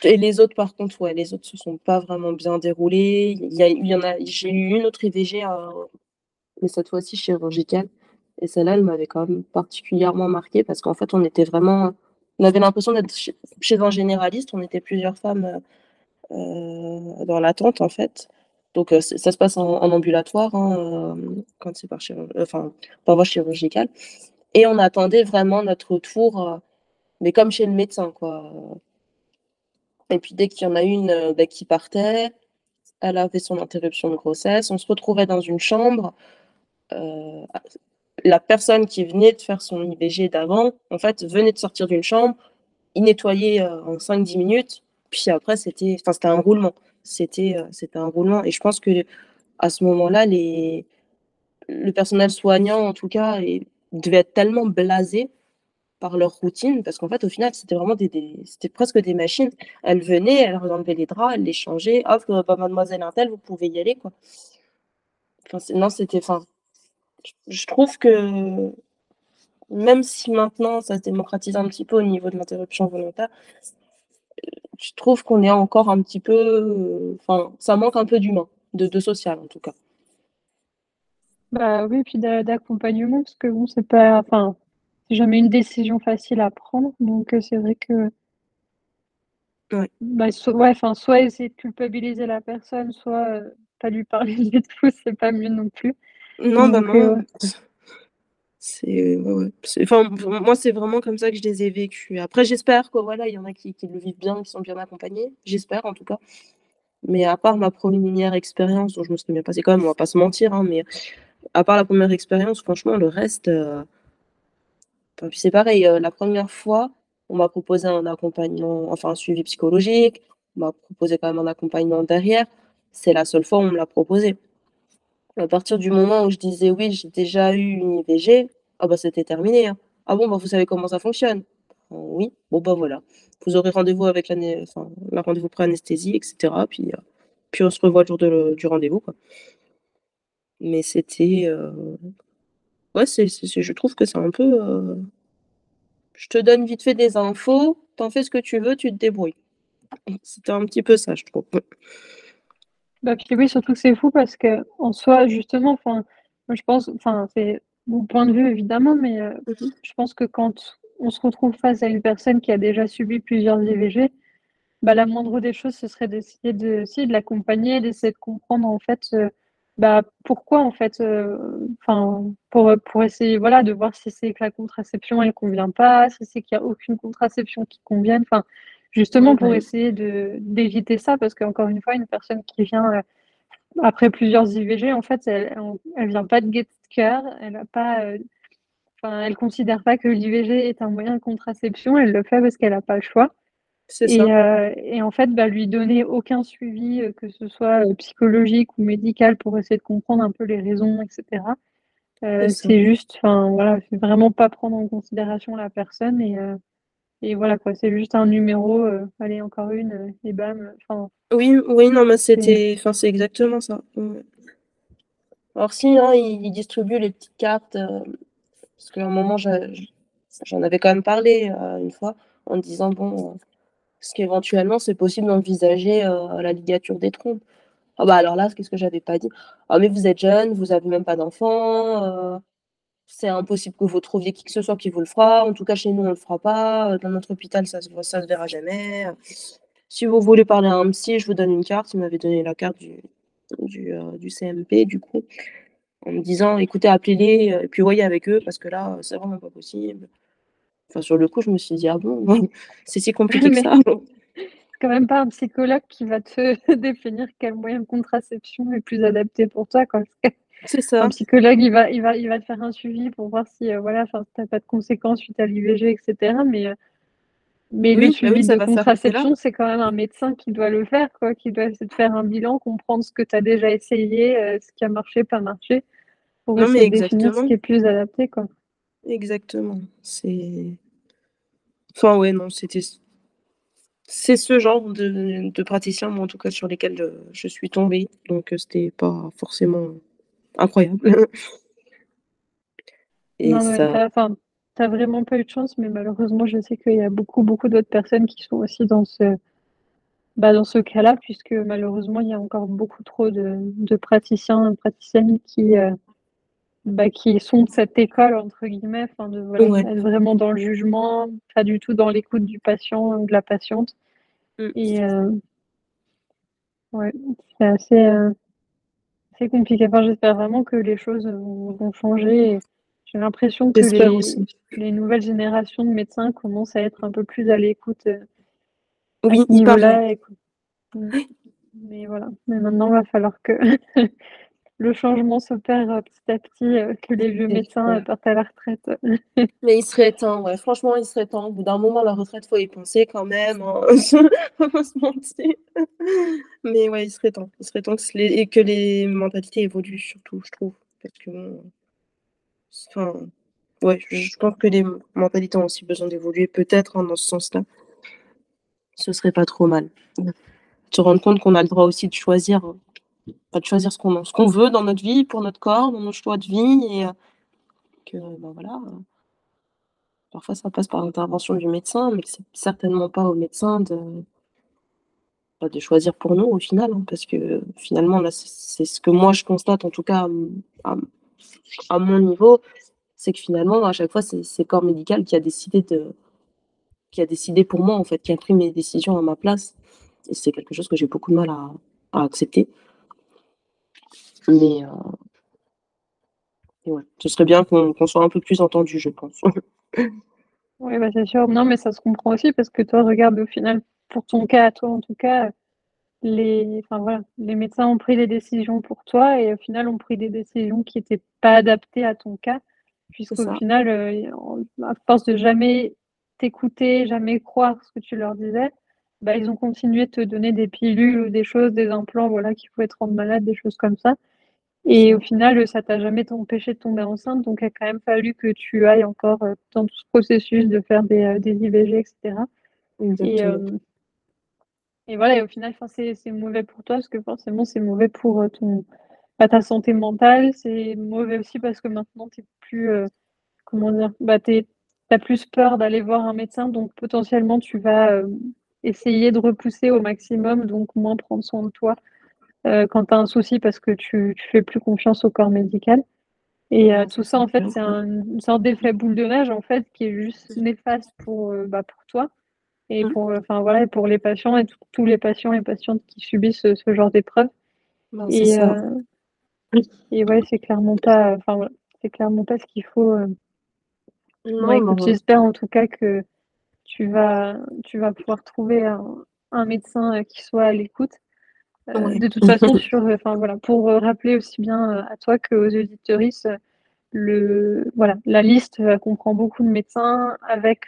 et les autres par contre, ouais, les autres se sont pas vraiment bien déroulés. Y a y a j'ai eu une autre IVG, heu, mais cette fois-ci chirurgicale et celle-là, elle m'avait quand même particulièrement marquée parce qu'en fait, on était vraiment on avait l'impression d'être chez un généraliste. On était plusieurs femmes, heu, dans l'attente, en fait. Donc heu, ç ça se passe en ambulatoire, hein, hem, quand c'est par enfin, par voie chirurgicale et on attendait vraiment notre tour, mais comme chez le médecin, quoi, et puis dès qu'il y en a une, bah, qui partait, elle avait son interruption de grossesse, on se retrouvait dans une chambre, la personne qui venait de faire son IVG d'avant, en fait, venait de sortir d'une chambre, il nettoyait, heu, en 5-10 minutes, puis après c'était un roulement. C'était, heu, c'était un roulement et je pense qu'à ce moment-là, les le personnel soignant, en tout cas, devait être tellement blasé par leur routine parce qu'en fait, au final, c'était vraiment des c'était presque des machines. Elles venaient, elles enlevaient les draps, elles les changeaient: «Hop, bah, mademoiselle untel, vous pouvez y aller», quoi. Non, c'était enfin, je trouve que même si maintenant ça se démocratise un petit peu au niveau de l'interruption volontaire, je trouve qu'on est encore un petit peu, enfin, ça manque un peu d'humain, de de social, en tout cas. Bah, oui, puis d'a d'accompagnement parce que bon, c'est pas enfin, c'est jamais une décision facile à prendre donc heu, c'est vrai que Ouais. bah, so ouais, enfin, soit essayer de culpabiliser la personne, soit, heu, pas lui parler du tout, c'est pas mieux non plus Non, bah, non, ouais. c'est ouais, ouais, c'est enfin, m moi, c'est vraiment comme ça que je les ai vécus. Après, j'espère que, voilà, il y en a qui qui le vivent bien, qui sont bien accompagnés, j'espère, en tout cas. Mais à part ma 1re expérience où je me suis bien passée quand même, on va pas se mentir, hein, mais à part la 1re expérience, franchement, le reste, enfin, puis c'est pareil, la 1re fois, on m'a proposé un accompagnement, enfin, un suivi psychologique, on m'a proposé quand même un accompagnement derrière. C'est la seule fois où on me l'a proposé. À partir du moment où je disais: «Oui, j'ai déjà eu une IVG», ah bah, c'était terminé, hein. «Ah bon, bah, vous savez comment ça fonctionne?» «Oui». «Bon, bah, voilà, vous aurez rendez-vous avec l'ané enfin, le rendez-vous pré-anesthésie et cetera, puis, heu, puis on se revoit le jour du rendez-vous, quoi». Mais c'était, heu, ouais, je trouve que c'est un peu, heu je te donne vite fait des infos, tu en fais ce que tu veux, tu te débrouilles. C'était un petit peu ça, je trouve. Bah, puis oui, surtout que c'est fou parce qu'en soi, justement, enfin, je pense enfin, c'est mon point de vue, évidemment, mais heu, Mmh mh. je pense que quand on se retrouve face à une personne qui a déjà subi plusieurs IVG, bah, la moindre des choses, ce serait d'essayer de si, de l'accompagner, d'essayer de comprendre, en fait, heu, bah, pourquoi, en fait, heu, enfin, pour, pour essayer, voilà, de voir si c'est que la contraception, elle convient pas, si c'est qu'il y a aucune contraception qui convienne, enfin, justement, pour essayer de d'éviter ça parce qu'encore une fois, une personne qui vient, heu, après plusieurs IVG, en fait, elle elle vient pas de cœur, elle a pas, enfin, elle considère pas que l'IVG est un moyen de contraception, elle le fait parce qu'elle a pas le choix. Et ça. heu et en fait, bah, lui donner aucun suivi, que ce soit, psychologique ou médical pour essayer de comprendre un peu les raisons et cetera, C'est juste enfin, voilà, vraiment pas prendre en considération la personne et et voilà, quoi, c'est juste un numéro, heu, allez, encore une, heu et bam, enfin Oui, oui, non, mais c'est c'était enfin, c'est exactement ça. Alors si, hein, ils ils distribuent les petites cartes, parce qu'à un moment, j'en avais quand même parlé, une fois, en disant: «Bon, est-ce qu'éventuellement c'est possible d'envisager, la ligature des trompes?» ah bah, alors là, qu'est-ce que j'avais pas dit? «Ah mais vous êtes jeune, vous avez même pas d'enfant, c'est impossible que vous trouviez qui que ce soit qui vous le fera. En tout cas, chez nous, on le fera pas, dans notre hôpital, ça se voit ça se verra jamais. Si vous voulez parler à un psy, je vous donne une carte». Il m'avait donné la carte du du, du CMP, du coup, en me disant: «Écoutez, appelez-les, heu, et puis voyez avec eux parce que là, c'est vraiment pas possible». Enfin, sur le coup, je me suis dit: «Ah bon? C'est si compliqué que ça?» c'est quand même pas un psychologue qui va te définir quel moyen de contraception est plus adapté pour toi, quoi. C'est Un ça. psychologue, il va il va il va te faire un suivi pour voir si, heu, voilà, tu as pas de conséquences suite à l'IVG et cetera mais heu Mais le Oui, bah oui, suivi ça de contraception, c'est quand même un médecin qui doit le faire, quoi, qui doit essayer de faire un bilan, comprendre ce que tu as déjà essayé, heu, ce qui a marché, pas marché, pour Non, essayer de définir ce qui est plus adapté, quoi. Exactement, c'est enfin, ouais, non, c'était c'est ce genre de de praticien, moi, en tout cas, sur lesquels, heu, je suis tombée, donc c'était pas forcément incroyable. Et Non, ça as enfin, tu as vraiment pas eu de chance, mais malheureusement, je sais qu'il y a beaucoup, beaucoup d'autres personnes qui sont aussi dans ce bah, dans ce cas-là, puisque malheureusement, il y a encore beaucoup trop de de praticiens, praticiennes qui, heu, bah, qui sont de «cette école» entre guillemets, enfin de voilà, Ouais. être vraiment dans le jugement, pas du tout dans l'écoute du patient ou de la patiente Mmh. et heu ouais, c'est assez, compliqué. Enfin, j'espère vraiment que les choses vont changer j'ai l'impression que les aussi. les nouvelles générations de médecins commencent à être un peu plus à l'écoute, heu, à Oui, ce il paraît. niveau-là et mais voilà, mais maintenant, va falloir que le changement s'opère, heu, petit à petit, heu, que les vieux médecins, J'espère. partent à la retraite. Mais il serait temps, ouais, franchement, il serait temps. Au bout d'un moment, la retraite, faut y penser quand même, hein, on va pas se mentir. Mais ouais, il serait temps. Il serait temps que les que les mentalités évoluent surtout, je trouve. Parce que enfin, ouais, je pense que les mentalités ont aussi besoin d'évoluer peut-être, hein, dans ce sens-là. Ce serait pas trop mal. Mmh. Se rendre compte qu'on a le droit aussi de choisir, bah, de choisir ce qu'on qu'on veut dans notre vie, pour notre corps, dans nos choix de vie et heu, que, bah, voilà, heu parfois ça passe par l'intervention du médecin, mais c'est certainement pas au médecin de bah, de choisir pour nous au final, hein, parce que finalement, là, c'est ce que moi je constate en tout cas à mon niveau, c'est que finalement, à chaque fois, c'est le corps médical qui a décidé de qui a décidé pour moi, en fait, qui a pris mes décisions à ma place et c'est quelque chose que j'ai beaucoup de mal à accepter. Mais et ouais, ce serait bien qu'on soit un peu plus entendus, je pense. Oui, bah, c'est sûr. Non, mais ça se comprend aussi parce que toi, regarde, au final, pour ton cas à toi, en tout cas, les enfin, voilà, les médecins ont pris des décisions pour toi et au final, ont pris des décisions qui étaient pas adaptées à ton cas. Puisqu'au final, en à force de jamais t'écouter, jamais croire ce que tu leur disais, bah, ils ont continué de te donner des pilules ou des choses, des implants, voilà, qui pouvaient te rendre malade, des choses comme ça et au final, ça t'a jamais empêché de tomber enceinte, donc il a quand même fallu que tu ailles encore, heu, dans tout ce processus de faire des, heu, des IVG et cetera et voilà et au final, c'est mauvais pour toi parce que forcément, c'est mauvais pour, ton bah, ta santé mentale. C'est mauvais aussi parce que maintenant, tu plus, comment dire? Bah, tu as plus peur d'aller voir un médecin, donc potentiellement, tu vas, essayer de repousser au maximum, donc moins prendre soin de toi, heu, quand tu as un souci parce que tu tu fais plus confiance au corps médical et Non, tout ça, en fait, c'est un une sorte d'effet boule de neige, en fait, qui est juste néfaste pour, heu, bah, pour toi et Mmh. pour, enfin, voilà et pour les patients et tous tous les patients et patientes qui subissent ce ce genre d'épreuve Ben, et et ouais, c'est clairement pas, enfin, voilà, c'est clairement pas ce qu'il faut, j'espère en tout cas que tu vas tu vas pouvoir trouver un un médecin, qui soit à l'écoute. Ouais. de toute façon sur, heu, enfin, voilà, pour, heu, rappeler aussi bien, heu, à toi qu'aux auditrices, le voilà, la liste, comprend beaucoup de médecins avec,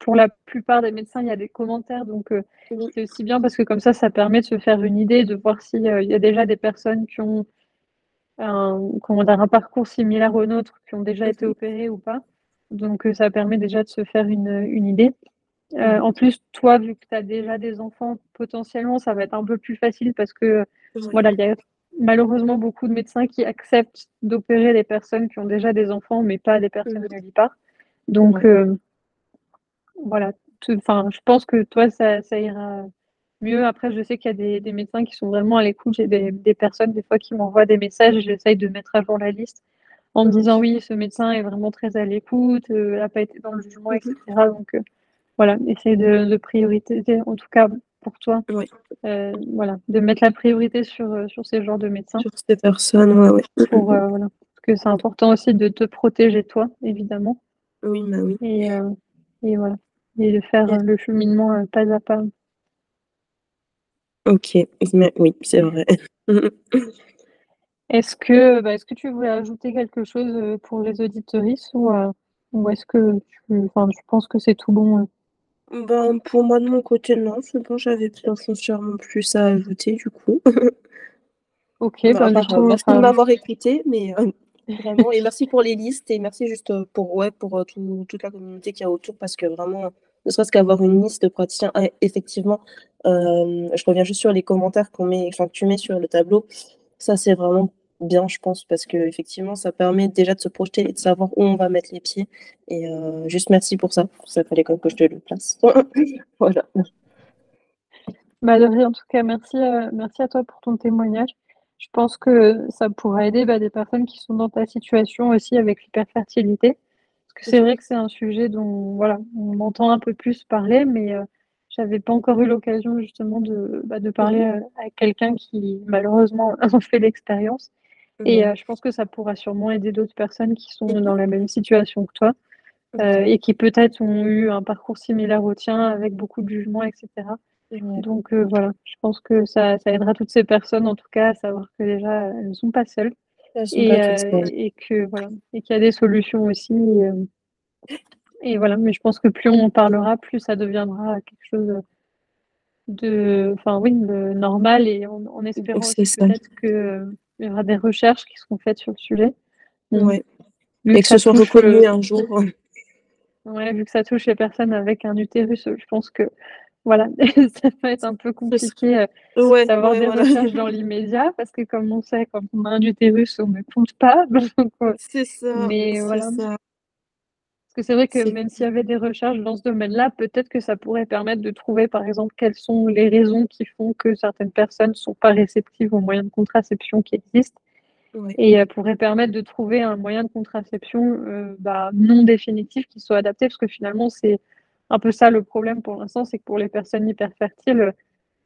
pour la plupart des médecins, il y a des commentaires donc Oui. c'est aussi bien parce que comme ça, ça permet de se faire une idée, de voir si, heu, il y a déjà des personnes qui ont un comment dire? Un parcours similaire au nôtre, qui ont déjà été opérées ou pas, donc ça permet déjà de se faire une idée. Heu, Ouais. en plus, toi, vu que tu as déjà des enfants, potentiellement, ça va être un peu plus facile parce que, voilà, il y a malheureusement beaucoup de médecins qui acceptent d'opérer les personnes qui ont déjà des enfants, mais pas Mmh personnes mh. nullipares, donc Ouais. heu voilà, enfin, je pense que toi, ça ça ira mieux. Après, je sais qu'il y a des des médecins qui sont vraiment à l'écoute. J'ai des des personnes, des fois, qui m'envoient des messages et j'essaye de mettre à jour la liste en me Oui. disant: «Oui, ce médecin est vraiment très à l'écoute, heu, elle a pas été dans le jugement» Mmh et mh. cetera, donc voilà, essaye de de prioritéser, en tout cas pour toi, heu, voilà, de mettre la priorité sur, heu, sur ces genres de médecins Sur ces personnes, ouais, ouais. Pour, heu, voilà, parce que c'est important aussi de te protéger toi, évidemment Oui, bah, oui. et et voilà et de faire, le cheminement, pas à pas. OK, mais oui, c'est vrai. Est-ce que, bah, est-ce que tu voulais ajouter quelque chose, pour les auditrices ou ou est-ce que tu enfin, tu penses que c'est tout bon? Ben, pour moi, de mon côté, non, c'est bon, j'avais pas foncièrement plus à ajouter, du coup. Ok, Bah, du coup, merci de enfin, m'avoir écouté, mais euh, vraiment, et merci pour les listes, et merci juste euh, pour, ouais, pour euh, tout- toute la communauté qu'il y a autour, parce que vraiment, ne serait-ce qu'avoir une liste de praticiens, ah, effectivement, euh, je reviens juste sur les commentaires qu'on met, enfin, que tu mets sur le tableau, ça c'est vraiment bien, je pense, parce que effectivement, ça permet déjà de se projeter et de savoir où on va mettre les pieds, et euh, juste merci pour ça, ça fallait quand même que je te le place. Voilà. bah, en tout cas, merci, euh, merci à toi pour ton témoignage. Je pense que ça pourra aider bah, des personnes qui sont dans ta situation aussi avec l'hyperfertilité. Parce que c'est vrai que c'est un sujet dont voilà, on entend un peu plus parler, mais euh, j'avais pas encore eu l'occasion justement de, bah, de parler Mhm. euh, à quelqu'un qui malheureusement en fait l'expérience. Et Ouais. euh, je pense que ça pourra sûrement aider d'autres personnes qui sont Mhm. dans la même situation que toi euh, et qui peut-être ont eu un parcours similaire au tien avec beaucoup de jugements, etc. Donc euh, voilà, je pense que ça, ça aidera toutes ces personnes en tout cas à savoir que déjà elles ne sont pas seules et, pas et que voilà et qu'il y a des solutions aussi. et voilà, mais je pense que plus on en parlera, plus ça deviendra quelque chose de, enfin oui, de normal et en, en espérant peut-être que il y aura des recherches qui seront faites sur le sujet. Vu Et que ce soit reconnu le, un jour. ouais, vu que ça touche les personnes avec un utérus, je pense que voilà, ça va être un peu compliqué euh, Ouais, d'avoir ouais, des voilà. recherches dans l'immédiat parce que comme on sait, quand on a un utérus, on ne compte pas. Euh, C'est ça, mais voilà, ça. Parce que c'est vrai que même s'il y avait des recherches dans ce domaine-là, peut-être que ça pourrait permettre de trouver, par exemple, quelles sont les raisons qui font que certaines personnes ne sont pas réceptives aux moyens de contraception qui existent. Et euh, pourrait permettre de trouver un moyen de contraception euh, bah, non définitif qui soit adapté, parce que finalement, c'est un peu ça le problème pour l'instant, c'est que pour les personnes hyperfertiles,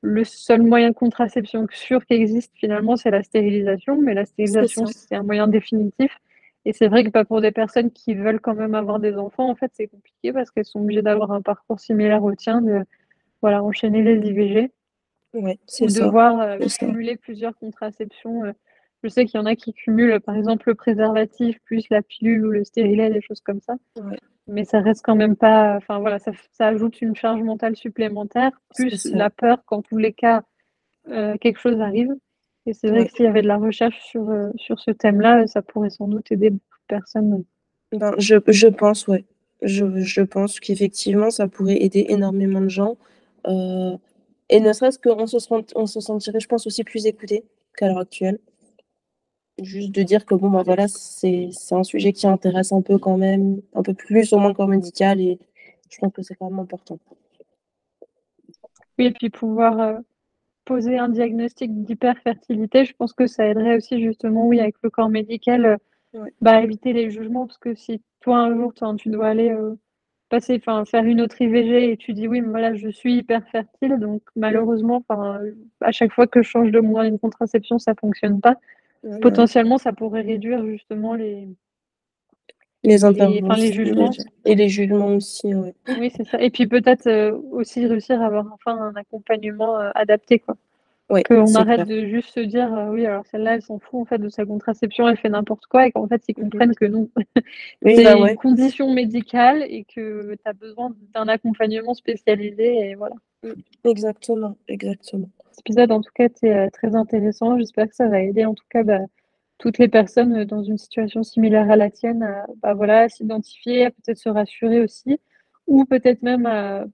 le seul moyen de contraception sûr qui existe finalement, c'est la stérilisation, mais la stérilisation, c'est un moyen définitif. Et c'est vrai que pour des personnes qui veulent quand même avoir des enfants, en fait, c'est compliqué parce qu'elles sont obligées d'avoir un parcours similaire au tien, de voilà, enchaîner les IVG Ouais, c'est ça. devoir euh, cumuler plusieurs contraceptions. euh. Je sais qu'il y en a qui cumulent, par exemple, le préservatif plus la pilule ou le stérilet, des choses comme ça. Ouais, Mais ça reste quand même pas. Enfin voilà, ça, ça ajoute une charge mentale supplémentaire, plus la peur qu'en tous les cas, euh, quelque chose arrive. Et c'est vrai Ouais. que s'il y avait de la recherche sur, euh, sur ce thème-là, ça pourrait sans doute aider beaucoup de personnes. Ben, je, je pense, ouais. Je, je pense qu'effectivement, ça pourrait aider énormément de gens. Euh, et ne serait-ce qu'on se, sent- on se sentirait, je pense, aussi plus écouté qu'à l'heure actuelle. Juste de dire que bon, ben voilà, c'est un sujet qui intéresse un peu quand même, un peu plus au moins corps médical, et je pense que c'est quand même important. Oui, et puis pouvoir euh, poser un diagnostic d'hyperfertilité, je pense que ça aiderait aussi justement, oui, avec le corps médical, euh, Ouais. bah, éviter les jugements, parce que si toi un jour toi, tu dois aller euh, passer, enfin faire une autre IVG et tu dis oui, mais voilà, je suis hyper fertile, donc malheureusement, enfin, à chaque fois que je change de moyen de contraception, ça fonctionne pas. Potentiellement, ça pourrait réduire justement les, Les les, enfin, les interventions jugements. et les jugements aussi, ouais. Oui, c'est ça. Et puis peut-être euh, aussi réussir à avoir enfin un accompagnement euh, adapté, quoi. Ouais, Qu'on arrête clair. de juste se dire euh, oui, alors celle-là, elle s'en fout en fait de sa contraception, elle fait n'importe quoi, et qu'en fait, ils Mhm. comprennent que non. Oui, c'est bah une condition médicale et que tu as besoin d'un accompagnement spécialisé. Et voilà. exactement, exactement. Cet épisode, en tout cas, était très intéressant. J'espère que ça va aider, en tout cas, bah, toutes les personnes euh, dans une situation similaire à la tienne à bah, voilà, à s'identifier, à peut-être se rassurer aussi, ou peut-être même à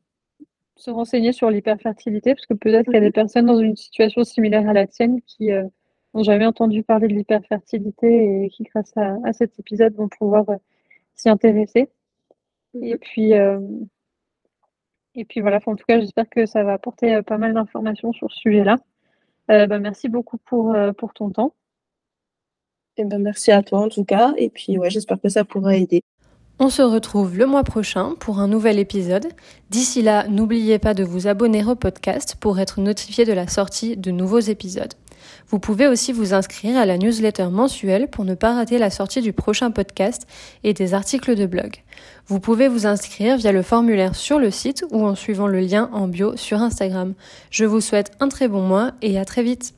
se renseigner sur l'hyperfertilité, parce que peut-être qu'il y a des personnes dans une situation similaire à la tienne qui euh, n'ont jamais entendu parler de l'hyperfertilité et qui, grâce à, à cet épisode, vont pouvoir euh, s'y intéresser. Et Mhm. puis, euh, et puis voilà, en tout cas, j'espère que ça va apporter pas mal d'informations sur ce sujet-là. Bah, merci beaucoup pour, pour ton temps. Eh ben, merci à toi en tout cas, et puis ouais, j'espère que ça pourra aider. On se retrouve le mois prochain pour un nouvel épisode. D'ici là, n'oubliez pas de vous abonner au podcast pour être notifié de la sortie de nouveaux épisodes. Vous pouvez aussi vous inscrire à la newsletter mensuelle pour ne pas rater la sortie du prochain podcast et des articles de blog. Vous pouvez vous inscrire via le formulaire sur le site ou en suivant le lien en bio sur Instagram. Je vous souhaite un très bon mois et à très vite.